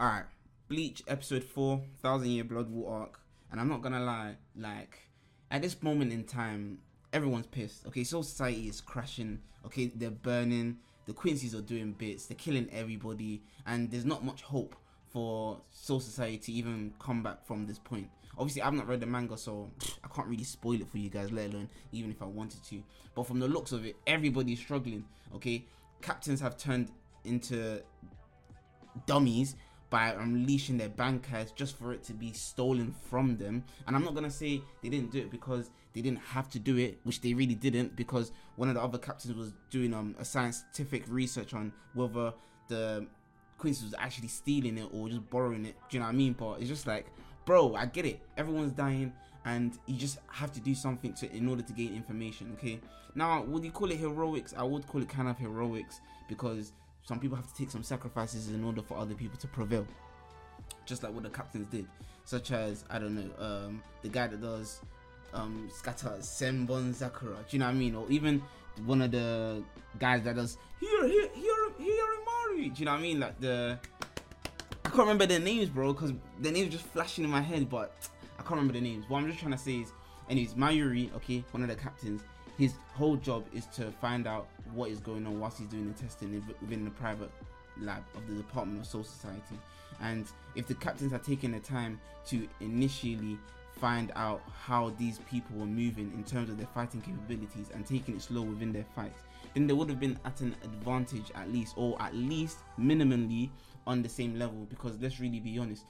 All right, Bleach episode four, Thousand Year Blood War arc, and I'm not gonna lie, like at this moment in time, everyone's pissed. Okay, Soul Society is crashing. Okay, they're burning. The Quincy's are doing bits. They're killing everybody, and there's not much hope for Soul Society to even come back from this point. Obviously, I've not read the manga, so I can't really spoil it for you guys, let alone even if I wanted to. But from the looks of it, everybody's struggling. Okay, captains have turned into dummies by unleashing their Bankais just for it to be stolen from them. And I'm not gonna say they didn't do it because they didn't have to do it, which they really didn't, because one of the other captains was doing um a scientific research on whether the Quincy was actually stealing it or just borrowing it. Do you know what I mean? But it's just like, bro, I get it. Everyone's dying, and you just have to do something to in order to gain information. Okay. Now, would you call it heroics? I would call it kind of heroics because some people have to take some sacrifices in order for other people to prevail. Just like what the captains did, such as I don't know, um, the guy that does um, scatter Senbon Sakura. Do you know what I mean? Or even one of the guys that does here, here, here, here, Mari. Do you know what I mean? Like the I can't remember their names, bro, because their names just flashing in my head, but I can't remember the names. What I'm just trying to say is, anyways, Mayuri, okay, one of the captains, his whole job is to find out what is going on whilst he's doing the testing within the private lab of the Department of Soul Society. And if the captains had taken the time to initially find out how these people were moving in terms of their fighting capabilities and taking it slow within their fights, then they would have been at an advantage at least, or at least minimally on the same level. Because let's really be honest,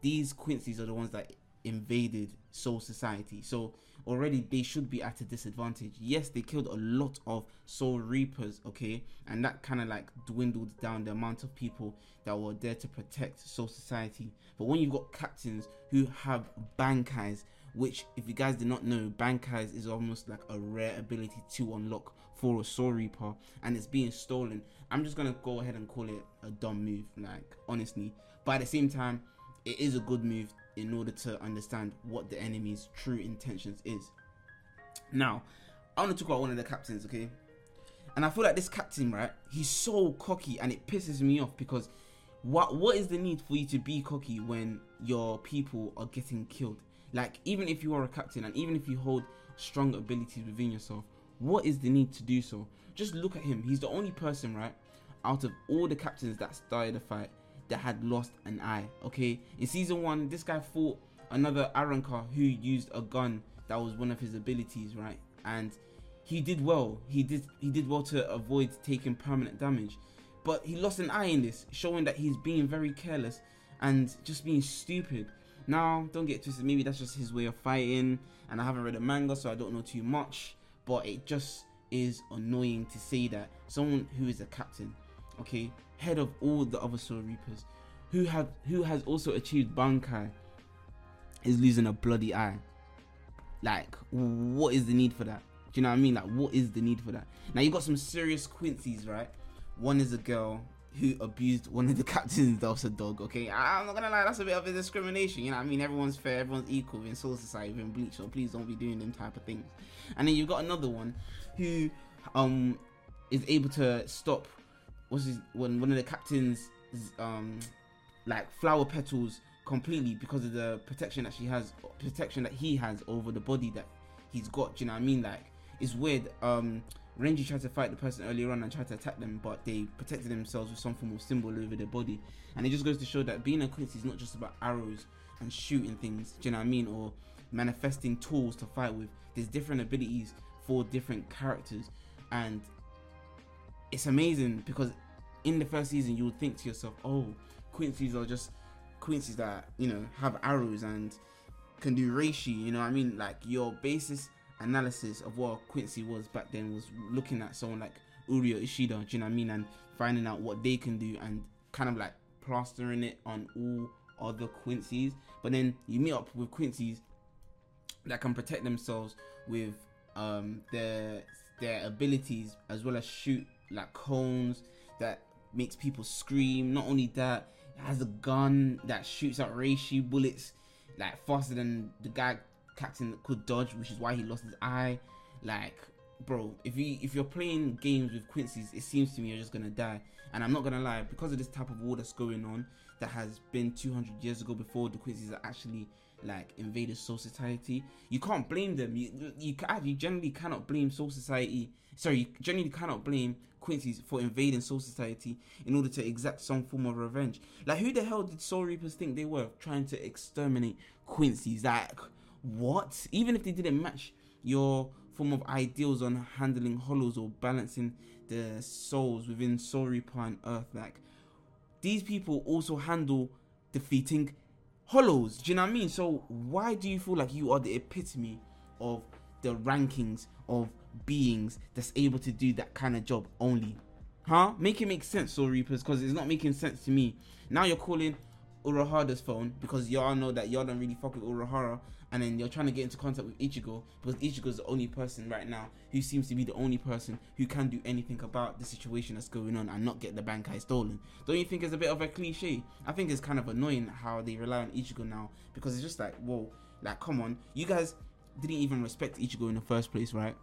these Quincy's are the ones that invaded Soul Society. So already they should be at a disadvantage. Yes, they killed a lot of Soul Reapers, okay, and that kind of like dwindled down the amount of people that were there to protect Soul Society. But when you've got captains who have Bankais, which if you guys did not know, Bankais is almost like a rare ability to unlock for a Soul Reaper, and it's being stolen. I'm just gonna go ahead and call it a dumb move, like honestly. But at the same time, it is a good move in order to understand what the enemy's true intentions is. Now, I want to talk about one of the captains, okay? And I feel like this captain, right? He's so cocky, and it pisses me off because what what is the need for you to be cocky when your people are getting killed? Like, even if you are a captain, and even if you hold strong abilities within yourself, what is the need to do so? Just look at him. He's the only person, right, out of all the captains that started the fight that had lost an eye. Okay, in season one, this guy fought another Arrancar who used a gun that was one of his abilities, right? And he did well. He did he did well to avoid taking permanent damage, but he lost an eye in this, showing that he's being very careless and just being stupid. Now, don't get twisted. Maybe that's just his way of fighting, and I haven't read a manga, so I don't know too much. But it just is annoying to say that someone who is a captain, okay, head of all the other Soul Reapers, who have who has also achieved Bankai, is losing a bloody eye. Like, what is the need for that? Do you know what I mean? Like, what is the need for that? Now you've got some serious Quincy's, right? One is a girl who abused one of the captains was a dog. Okay, I'm not gonna lie, that's a bit of a discrimination. You know what I mean? Everyone's fair, everyone's equal in Soul Society, in Bleach. So please don't be doing them type of things. And then you've got another one who um is able to stop what's his when one of the captains um like flower petals completely because of the protection that she has protection that he has over the body that he's got do you know what i mean like it's weird um Renji tried to fight the person earlier on and tried to attack them, but they protected themselves with some form of symbol over their body. And it just goes to show that being a Quincy is not just about arrows and shooting things, do you know what I mean? Or manifesting tools to fight with. There's different abilities for different characters. And it's amazing because in the first season you would think to yourself, oh, Quincy's are just Quincy's that you know have arrows and can do reishi. You know, what I mean, like your basis analysis of what Quincy was back then was looking at someone like Uryu Ishida. Do you know what I mean? And finding out what they can do and kind of like plastering it on all other Quincy's. But then you meet up with Quincy's that can protect themselves with um, their their abilities as well as shoot like cones that makes people scream. Not only that, it has a gun that shoots out reishi bullets like faster than the guy captain could dodge, which is why he lost his eye. Like bro, if you if you're playing games with Quincy's, it seems to me you're just gonna die. And I'm not gonna lie, because of this type of war that's going on, that has been 200 years ago before the Quincy's actually like invaded Soul Society. You can't blame them. You you you generally cannot blame Soul Society. Sorry, you generally cannot blame Quincy's for invading Soul Society in order to exact some form of revenge. Like who the hell did Soul Reapers think they were trying to exterminate Quincy's? Like what? Even if they didn't match your form of ideals on handling hollows or balancing the souls within Soul Reaper and Earth, like these people also handle defeating hollows. Do you know what I mean? So why do you feel like you are the epitome of the rankings of beings that's able to do that kind of job only? Huh? Make it make sense, Soul Reapers, because it's not making sense to me. Now you're calling Urahara's phone because y'all know that y'all don't really fuck with Urahara and then you're trying to get into contact with Ichigo because Ichigo's the only person right now who seems to be the only person who can do anything about the situation that's going on and not get the Bankai stolen. Don't you think it's a bit of a cliche? I think it's kind of annoying how they rely on Ichigo now because it's just like, whoa, like come on, you guys didn't even respect Ichigo in the first place, right?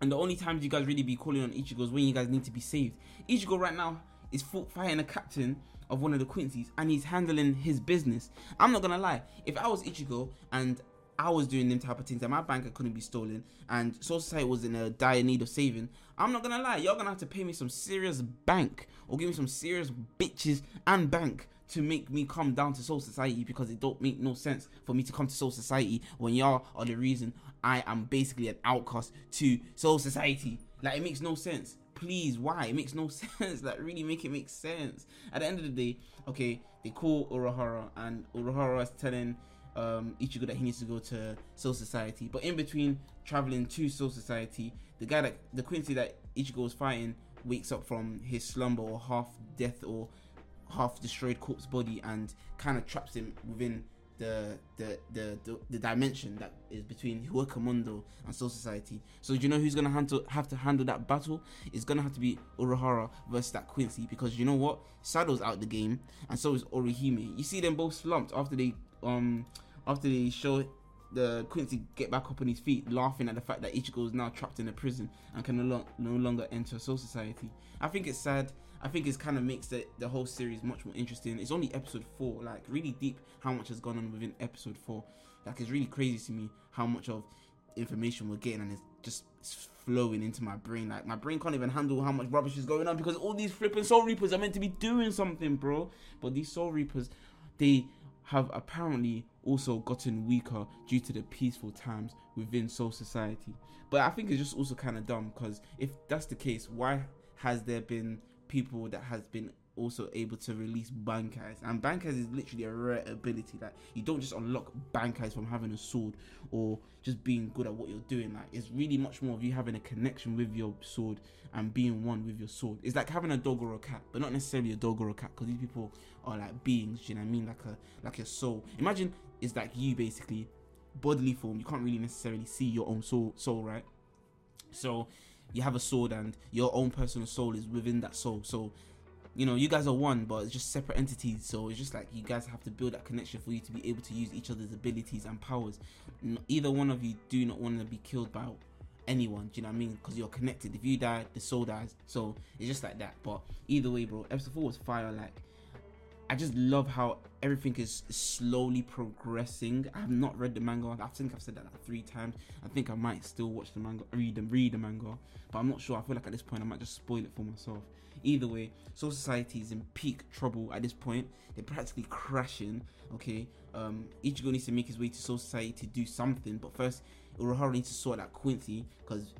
And the only times you guys really be calling on Ichigo is when you guys need to be saved. Ichigo right now is fighting a captain of one of the Quincy's and he's handling his business. I'm not gonna lie, if I was Ichigo and I was doing them type of things that my Bankai couldn't be stolen and Soul Society was in a dire need of saving, I'm not gonna lie, you're gonna have to pay me some serious bank or give me some serious bitches and bank to make me come down to Soul Society because it don't make no sense for me to come to Soul Society when y'all are the reason I am basically an outcast to Soul Society. Like it makes no sense please, why? It makes no sense. Like, really make it make sense. At the end of the day, okay, they call Urahara, and Urahara is telling um, Ichigo that he needs to go to Soul Society. But in between traveling to Soul Society, the guy that the Quincy that Ichigo was fighting wakes up from his slumber or half death or half destroyed corpse body and kind of traps him within the the, the the the dimension that is between Hueco Mundo and Soul Society. So do you know who's gonna handle have to handle that battle? It's gonna have to be Urahara versus that Quincy because you know what? Sado's out the game and so is Orihime. You see them both slumped after they um after they show the Quincy get back up on his feet, laughing at the fact that Ichigo is now trapped in a prison and can no, lo- no longer enter Soul Society. I think it's sad. I think it kind of makes the, the whole series much more interesting. It's only episode four, like really deep how much has gone on within episode four. Like it's really crazy to me how much of information we're getting and it's just it's flowing into my brain. Like my brain can't even handle how much rubbish is going on because all these flipping soul reapers are meant to be doing something, bro. But these soul reapers, they have apparently also gotten weaker due to the peaceful times within Soul Society. But I think it's just also kind of dumb because if that's the case, why has there been people that has been also able to release bankais and bankais is literally a rare ability. Like you don't just unlock bankais from having a sword or just being good at what you're doing. Like it's really much more of you having a connection with your sword and being one with your sword. It's like having a dog or a cat but not necessarily a dog or a cat because these people are like beings you know what i mean? Like a like a soul. Imagine it's like you basically bodily form. You can't really necessarily see your own soul soul right? So you have a sword and your own personal soul is within that soul. So, you know, you guys are one, but it's just separate entities. So it's just like you guys have to build that connection for you to be able to use each other's abilities and powers. Either one of you do not want to be killed by anyone. Do you know what I mean? Because you're connected. If you die, the soul dies. So it's just like that. But either way, bro, episode four was fire. Like I just love how everything is slowly progressing. I have not read the manga. I think I've said that like three times. I think I might still watch the manga, read and read the manga, but I'm not sure. I feel like at this point I might just spoil it for myself. Either way, Soul Society is in peak trouble at this point. They're practically crashing. Okay, um, Ichigo needs to make his way to Soul Society to do something, but first Urahara needs to sort out Quincy because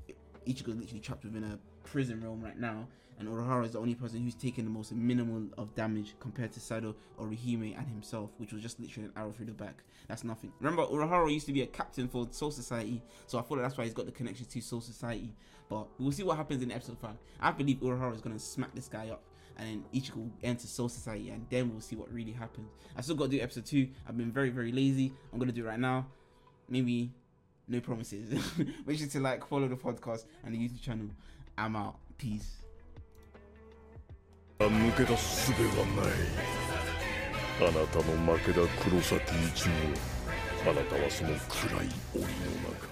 Ichigo is literally trapped within a prison realm right now and Urahara is the only person who's taken the most minimal of damage compared to Sado, Orihime, and himself, which was just literally an arrow through the back. That's nothing. Remember, Urahara used to be a captain for Soul Society, so I thought that's why he's got the connection to Soul Society. But we'll see what happens in episode 5. I believe Urahara is going to smack this guy up and then Ichigo will enter Soul Society, and then we'll see what really happens. I still got to do episode two. I've been very, very lazy. I'm gonna do it right now. Maybe no promises. Make sure to like, follow the podcast and the YouTube channel. I'm out. Peace. 抜け出す術はないあなたの負けだ黒崎一郎あなたはその暗い檻の中